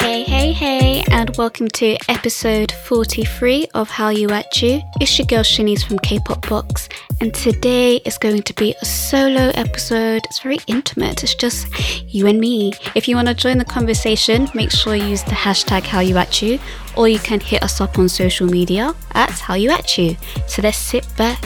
Hey, hey, hey, and welcome to episode 43 of How You At You. It's your girl Shanice from K-Pop Box, and today is going to be a solo episode. It's very intimate, it's just you and me. If you want to join the conversation, make sure you use the hashtag How You At You, or you can hit us up on social media at How You At You. So let's sit back,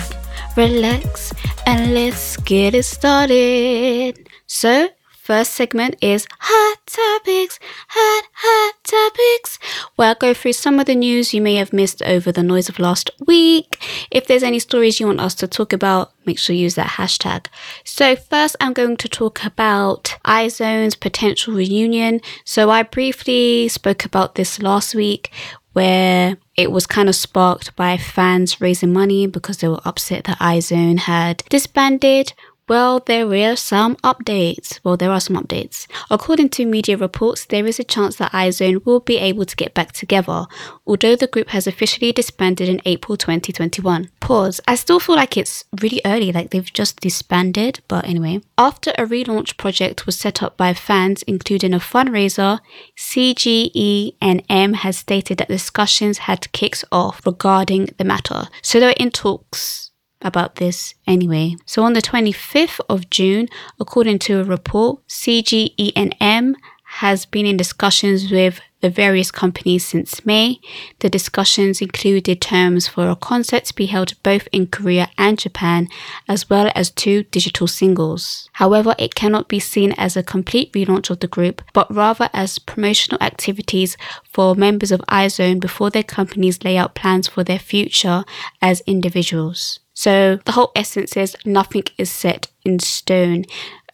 relax, and let's get it started. So, First segment is Hot Topics, Hot, Hot Topics, where I'll go through some of the news you may have missed over the noise of last week. If there's any stories you want us to talk about, make sure you use that hashtag. So, first, I'm going to talk about iZone's potential reunion. So, I briefly spoke about this last week where it was kind of sparked by fans raising money because they were upset that iZone had disbanded. Well, there were some updates. Well, there are some updates. According to media reports, there is a chance that iZone will be able to get back together, although the group has officially disbanded in April 2021. Pause. I still feel like it's really early, like they've just disbanded, but anyway. After a relaunch project was set up by fans, including a fundraiser, CJ E&M has stated that discussions had kicked off regarding the matter. So they're in talks about this anyway. So on the 25th of June, according to a report, CJ E&M has been in discussions with the various companies since May. The discussions included terms for a concert to be held both in Korea and Japan, as well as two digital singles. However, it cannot be seen as a complete relaunch of the group, but rather as promotional activities for members of iZone before their companies lay out plans for their future as individuals. So the whole essence is nothing is set in stone.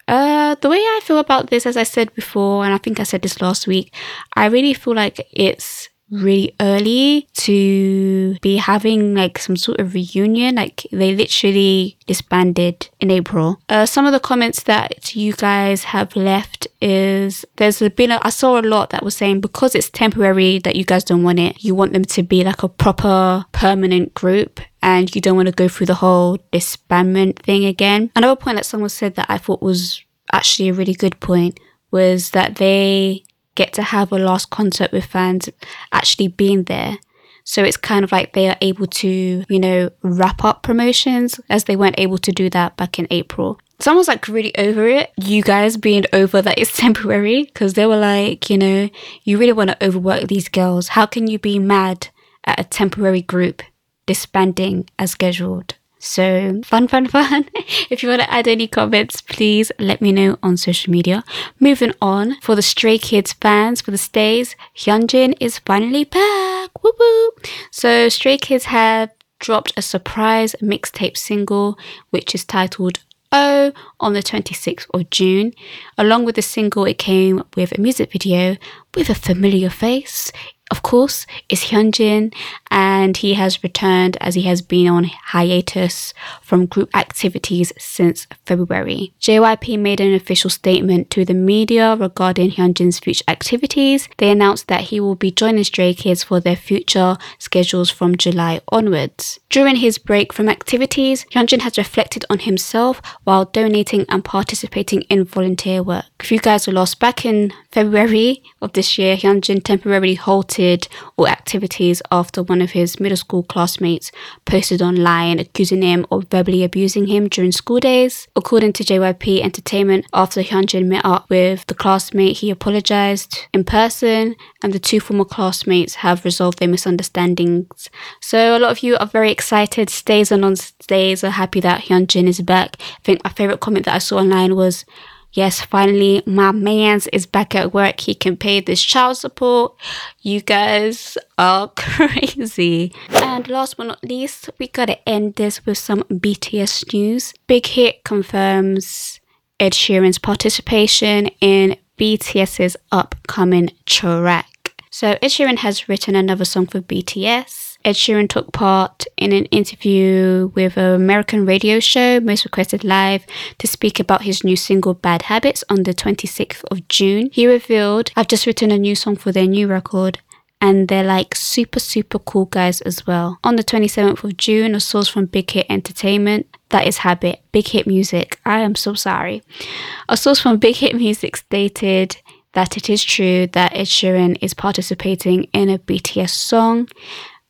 Uh, the way I feel about this, as I said before, and I think I said this last week, I really feel like it's really early to be having like some sort of reunion. Like they literally disbanded in April. Uh, some of the comments that you guys have left is there's been a, I saw a lot that was saying because it's temporary that you guys don't want it. You want them to be like a proper permanent group and you don't want to go through the whole disbandment thing again. Another point that someone said that I thought was actually a really good point was that they get to have a last concert with fans actually being there. So it's kind of like they are able to, you know, wrap up promotions as they weren't able to do that back in April. Someone's like really over it. You guys being over that it's temporary because they were like, you know, you really want to overwork these girls. How can you be mad at a temporary group disbanding as scheduled? So fun, fun, fun. if you want to add any comments, please let me know on social media. Moving on, for the Stray Kids fans, for the stays, Hyunjin is finally back. Woo woo. So Stray Kids have dropped a surprise mixtape single, which is titled Oh on the 26th of June. Along with the single, it came with a music video with a familiar face of course, is Hyunjin, and he has returned as he has been on hiatus from group activities since February. JYP made an official statement to the media regarding Hyunjin's future activities. They announced that he will be joining Stray Kids for their future schedules from July onwards. During his break from activities, Hyunjin has reflected on himself while donating and participating in volunteer work. If you guys were lost back in February of this year, Hyunjin temporarily halted all activities after one of his middle school classmates posted online accusing him of verbally abusing him during school days. According to JYP Entertainment, after Hyunjin met up with the classmate, he apologized in person and the two former classmates have resolved their misunderstandings. So a lot of you are very excited. Stays and non-stays are happy that Hyunjin is back. I think my favorite comment that I saw online was, Yes, finally, my man's is back at work. He can pay this child support. You guys are crazy. And last but not least, we gotta end this with some BTS news. Big Hit confirms Ed Sheeran's participation in BTS's upcoming track. So, Ed Sheeran has written another song for BTS. Ed Sheeran took part in an interview with an American radio show, Most Requested Live, to speak about his new single Bad Habits on the 26th of June. He revealed, I've just written a new song for their new record and they're like super, super cool guys as well. On the 27th of June, a source from Big Hit Entertainment, that is Habit, Big Hit Music, I am so sorry. A source from Big Hit Music stated that it is true that Ed Sheeran is participating in a BTS song.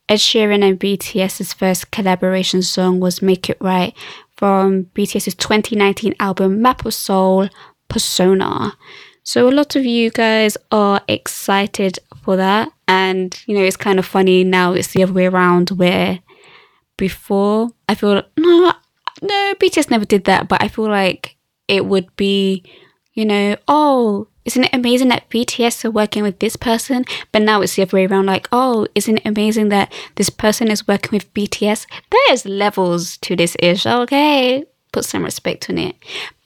Ed Sheeran and BTS's first collaboration song was Make It Right from BTS's 2019 album Map of Soul Persona. So a lot of you guys are excited for that. And, you know, it's kind of funny now it's the other way around where before I feel, no, no, BTS never did that, but I feel like it would be, you know, oh, isn't it amazing that BTS are working with this person? But now it's the other way around, like, oh, isn't it amazing that this person is working with BTS? There's levels to this ish, okay? Put some respect on it.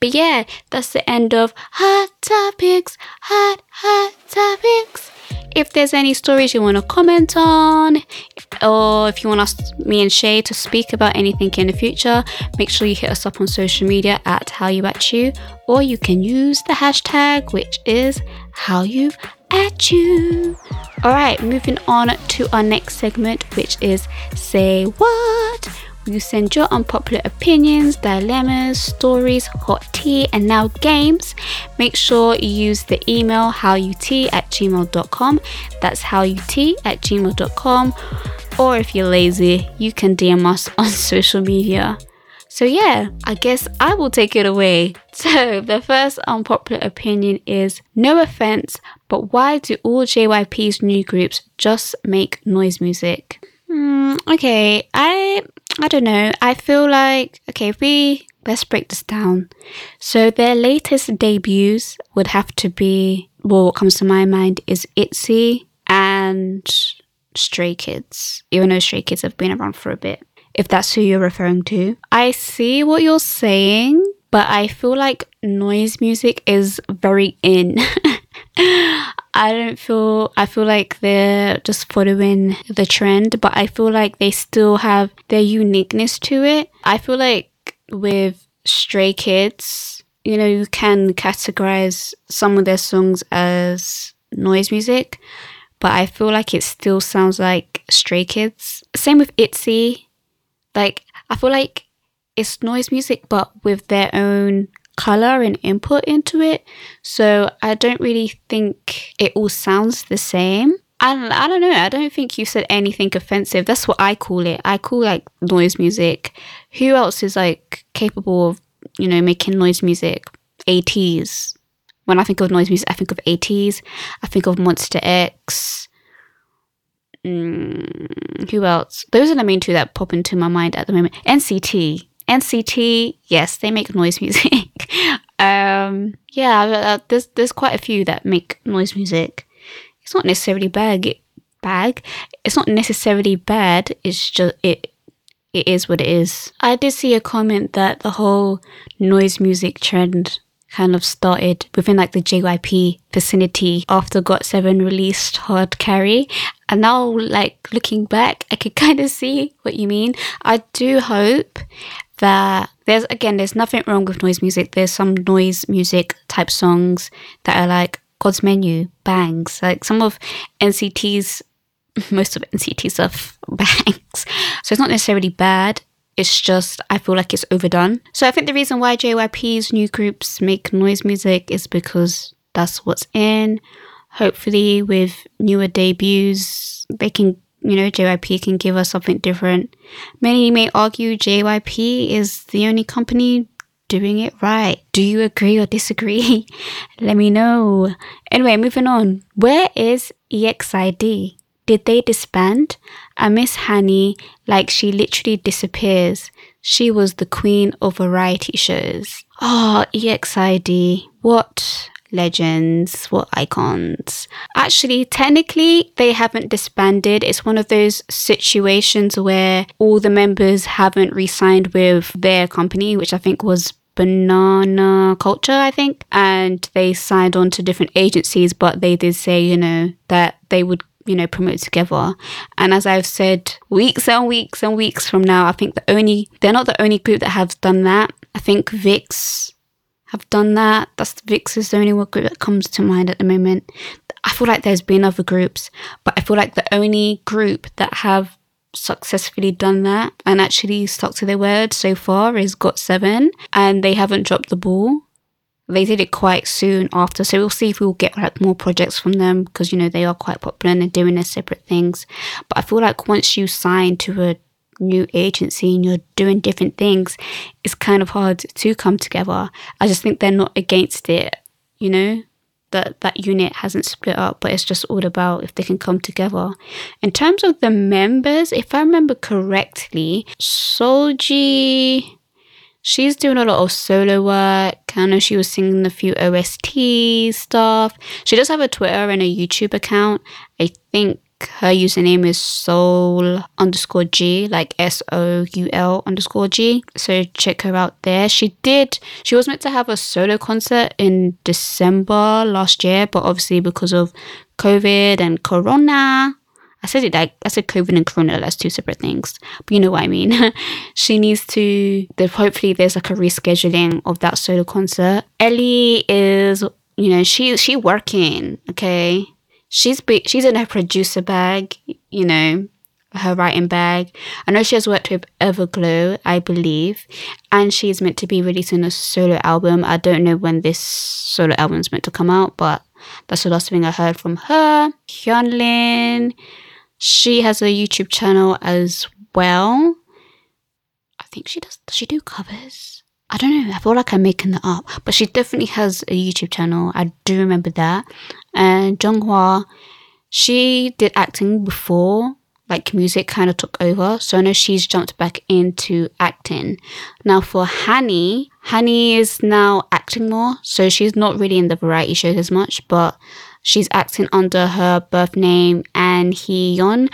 But yeah, that's the end of Hot Topics, Hot, Hot Topics. If there's any stories you want to comment on, or if you want us, me and Shay, to speak about anything in the future, make sure you hit us up on social media at How You At You, or you can use the hashtag, which is How You At You. All right, moving on to our next segment, which is Say What you send your unpopular opinions, dilemmas, stories, hot tea, and now games. Make sure you use the email howut at gmail.com. That's howut at gmail.com. Or if you're lazy, you can DM us on social media. So, yeah, I guess I will take it away. So, the first unpopular opinion is no offense, but why do all JYP's new groups just make noise music? Hmm, okay, I I don't know. I feel like okay, if we let's break this down. So their latest debuts would have to be well, what comes to my mind is ITZY and Stray Kids. Even though Stray Kids have been around for a bit. If that's who you're referring to. I see what you're saying, but I feel like noise music is very in. I don't feel I feel like they're just following the trend, but I feel like they still have their uniqueness to it. I feel like with Stray Kids, you know, you can categorize some of their songs as noise music, but I feel like it still sounds like Stray Kids. Same with ITZY. Like I feel like it's noise music but with their own color and input into it. So I don't really think it all sounds the same. And I don't know, I don't think you said anything offensive. That's what I call it. I call like noise music. Who else is like capable of, you know, making noise music? ATEEZ. When I think of noise music, I think of ATEEZ. I think of Monsta X. Mm, who else? Those are the main two that pop into my mind at the moment. NCT. NCT, yes, they make noise music. um, yeah, uh, there's there's quite a few that make noise music. It's not necessarily bad. Bag. It's not necessarily bad. It's just it. It is what it is. I did see a comment that the whole noise music trend kind of started within like the JYP vicinity after GOT7 released Hard Carry. And now, like looking back, I could kind of see what you mean. I do hope that there's again there's nothing wrong with noise music there's some noise music type songs that are like god's menu bangs like some of nct's most of nct's stuff bangs so it's not necessarily bad it's just i feel like it's overdone so i think the reason why jyp's new groups make noise music is because that's what's in hopefully with newer debuts they can you know, JYP can give us something different. Many may argue JYP is the only company doing it right. Do you agree or disagree? Let me know. Anyway, moving on. Where is EXID? Did they disband? I miss Hani like she literally disappears. She was the queen of variety shows. Ah, oh, EXID. What legends, what icons. Actually, technically, they haven't disbanded. It's one of those situations where all the members haven't re signed with their company, which I think was banana culture, I think. And they signed on to different agencies, but they did say, you know, that they would you know, promote together. And as I've said, weeks and weeks and weeks from now, I think the only they're not the only group that have done that. I think VIXX have done that. That's VIXX is the only one group that comes to mind at the moment. I feel like there's been other groups, but I feel like the only group that have successfully done that and actually stuck to their word so far is GOT7 and they haven't dropped the ball they did it quite soon after so we'll see if we'll get like more projects from them because you know they are quite popular and they're doing their separate things. But i feel like once you sign to a new agency and you're doing different things it's kind of hard to come together. I just think they're not against it you know? That that unit hasn't split up but it's just all about if they can come together. In terms of the members if i remember correctly Solji she's doing a lot of solo work. I know she was singing a few OST stuff. She does have a Twitter and a YouTube account. I think her username is soul underscore G, like S O U L underscore G. So check her out there. She did, she was meant to have a solo concert in December last year, but obviously because of COVID and Corona, I said it like I said COVID and Corona, that's two separate things. But you know what I mean. she needs to hopefully there's like a rescheduling of that solo concert. Ellie is you know, she she working, okay? She's be, she's in her producer bag, you know, her writing bag. I know she has worked with Everglow, I believe, and she's meant to be releasing a solo album. I don't know when this solo album is meant to come out, but that's the last thing I heard from her. Hyelin, she has a YouTube channel as well. I think she does. Does she do covers? I don't know. I feel like I'm making that up, but she definitely has a YouTube channel. I do remember that. And Jeonghwa, she did acting before, like music kind of took over. So I know she's jumped back into acting. Now for Hani, Hani is now acting more, so she's not really in the variety shows as much, but She's acting under her birth name Ahn Heeyeon.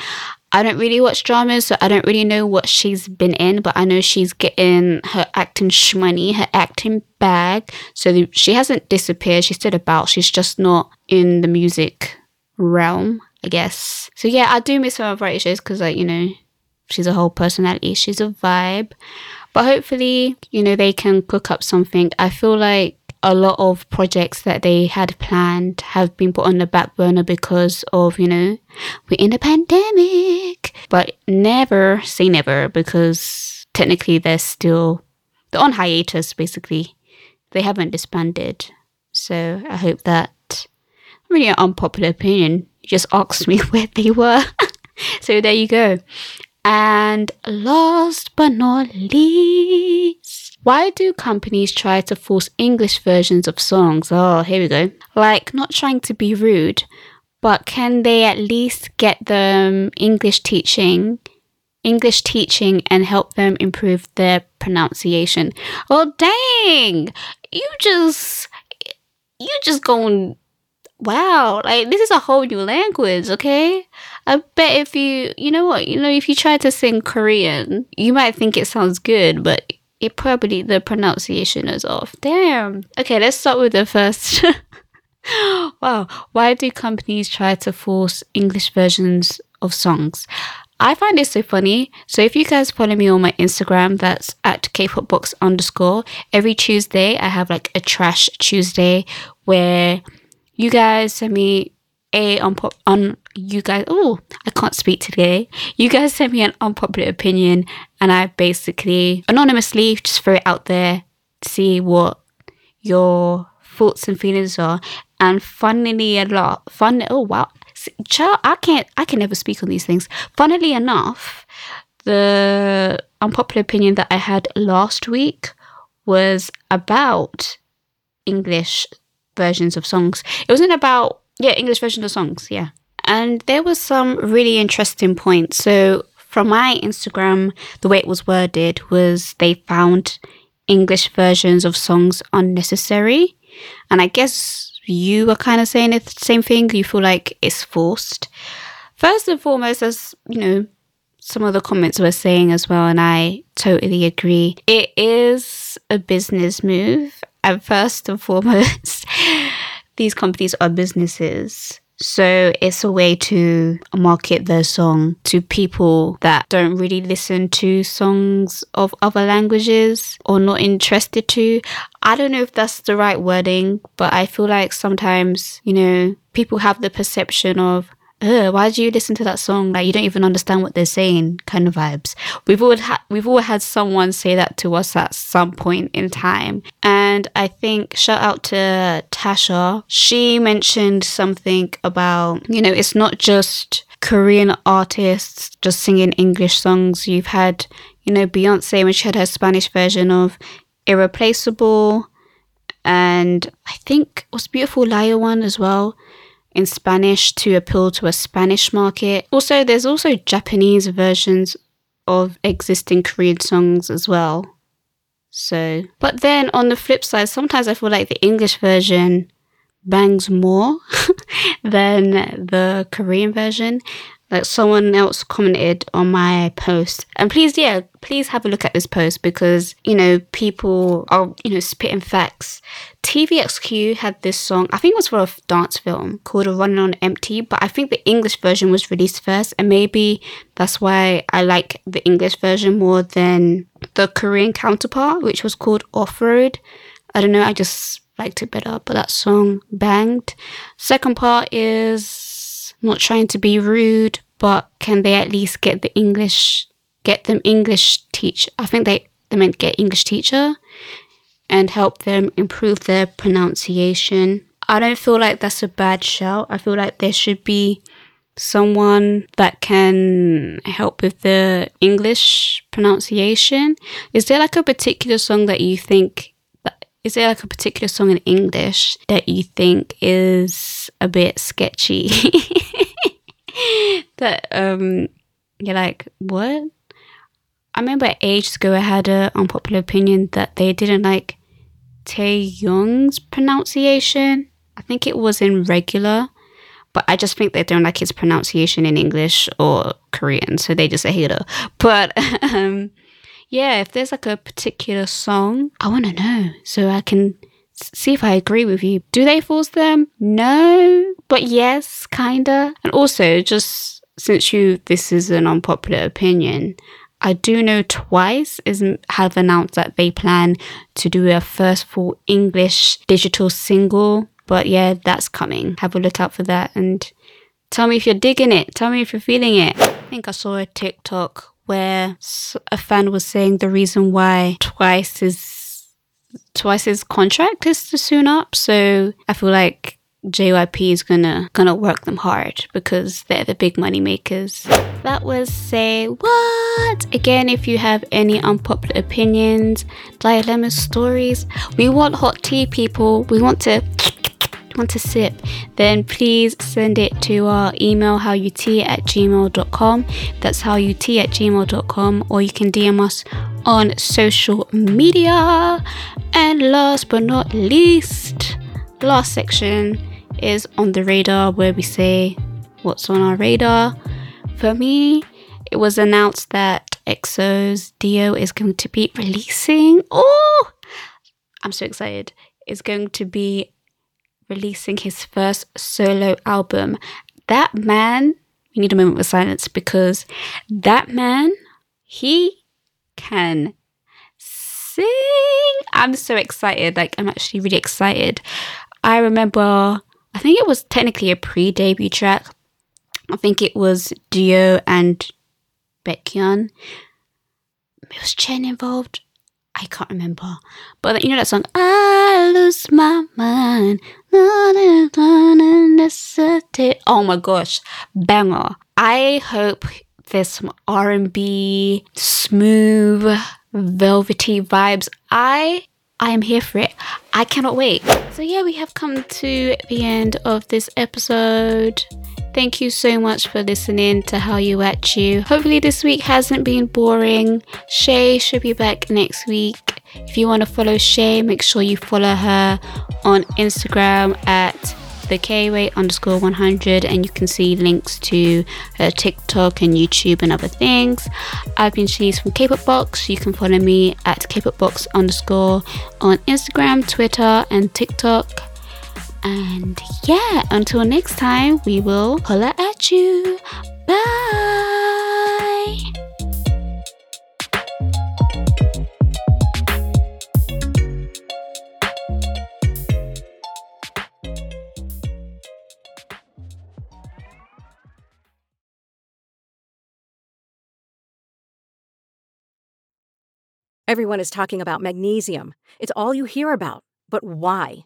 I don't really watch dramas, so I don't really know what she's been in, but I know she's getting her acting shmoney, her acting bag. So she hasn't disappeared. She's still about. She's just not in the music realm, I guess. So yeah, I do miss her on variety shows because, like, you know, she's a whole personality. She's a vibe. But hopefully, you know, they can cook up something. I feel like a lot of projects that they had planned have been put on the back burner because of, you know, we're in a pandemic. But never say never because technically they're still they're on hiatus basically. They haven't disbanded. So I hope that really an unpopular opinion. Just asked me where they were. so there you go. And last but not least why do companies try to force English versions of songs? Oh, here we go. Like, not trying to be rude, but can they at least get them English teaching? English teaching and help them improve their pronunciation. Well, dang, you just, you just going, wow, like this is a whole new language, okay? I bet if you, you know what, you know, if you try to sing Korean, you might think it sounds good, but it probably the pronunciation is off. Damn. Okay, let's start with the first. wow. Why do companies try to force English versions of songs? I find it so funny. So if you guys follow me on my Instagram, that's at kpopbox underscore. Every Tuesday, I have like a trash Tuesday where you guys send me a unpop on you guys oh i can't speak today. You guys sent me an unpopular opinion and i basically anonymously just throw it out there to see what your thoughts and feelings are. And funnily a lot fun oh wow. Child i can't i can never speak on these things. Funnily enough the unpopular opinion that i had last week was about english versions of songs. It wasn't about yeah, English version of songs, yeah. And there was some really interesting points. So from my Instagram, the way it was worded was they found English versions of songs unnecessary. And I guess you were kind of saying the same thing. You feel like it's forced. First and foremost, as you know, some of the comments were saying as well, and I totally agree. It is a business move. And first and foremost, these companies are businesses. So it's a way to market their song to people that don't really listen to songs of other languages or not interested to. I don't know if that's the right wording, but I feel like sometimes, you know, people have the perception of, why do you listen to that song? Like you don't even understand what they're saying, kind of vibes. We've all had we've all had someone say that to us at some point in time. And I think shout out to Tasha. She mentioned something about, you know, it's not just Korean artists just singing English songs. You've had, you know, Beyonce when she had her Spanish version of Irreplaceable and I think was Beautiful Liar one as well in Spanish to appeal to a Spanish market. Also, there's also Japanese versions of existing Korean songs as well. So, but then on the flip side, sometimes I feel like the English version bangs more than the Korean version like someone else commented on my post. And please yeah please have a look at this post because you know people are you know spitting facts. Tvxq had this song i think it was for a dance film called a running on empty but i think the english version was released first and maybe that's why i like the english version more than the korean counterpart which was called off-road i don't know i just liked it better but that song banged. Second part is not trying to be rude, but can they at least get the English, get them English teach? I think they, they meant get English teacher and help them improve their pronunciation. I don't feel like that's a bad shout. I feel like there should be someone that can help with the English pronunciation. Is there like a particular song that you think is there like a particular song in English that you think is a bit sketchy? that um you're like, what? I remember ages ago I had an unpopular opinion that they didn't like Taehyung's pronunciation. I think it was in regular, but I just think they don't like his pronunciation in English or Korean, so they just hate her. But um yeah, if there's like a particular song, I want to know so I can see if I agree with you. Do they force them? No, but yes, kinda. And also, just since you, this is an unpopular opinion, I do know Twice is have announced that they plan to do a first full English digital single. But yeah, that's coming. Have a look out for that and tell me if you're digging it. Tell me if you're feeling it. I think I saw a TikTok where a fan was saying the reason why Twice is Twice's contract is to soon up. So I feel like JYP is gonna gonna work them hard because they're the big money makers. That was say what again. If you have any unpopular opinions, dilemma stories, we want hot tea, people. We want to want to sip, then please send it to our email howut at gmail.com. That's howut at gmail.com, or you can DM us on social media. And last but not least, last section is on the radar where we say what's on our radar. For me, it was announced that EXO's D.O. is going to be releasing. Oh, I'm so excited. It's going to be releasing his first solo album. That man, we need a moment of silence because that man, he can sing. I'm so excited. Like, I'm actually really excited. I remember, I think it was technically a pre debut track. I think it was D.O. and Baekhyun. It was Chen involved? I can't remember. But you know that song, I lose my mind. Oh my gosh, banger. I hope there's some R&B, smooth, velvety vibes. I I am here for it. I cannot wait. So yeah, we have come to the end of this episode. Thank you so much for listening to How You At You. Hopefully, this week hasn't been boring. Shay should be back next week. If you want to follow Shay, make sure you follow her on Instagram at the Kway underscore 100 and you can see links to her TikTok and YouTube and other things. I've been Shanice from K-pop Box. You can follow me at K-pop Box underscore on Instagram, Twitter, and TikTok. And yeah, until next time, we will holla at you. Bye. Everyone is talking about magnesium. It's all you hear about. But why?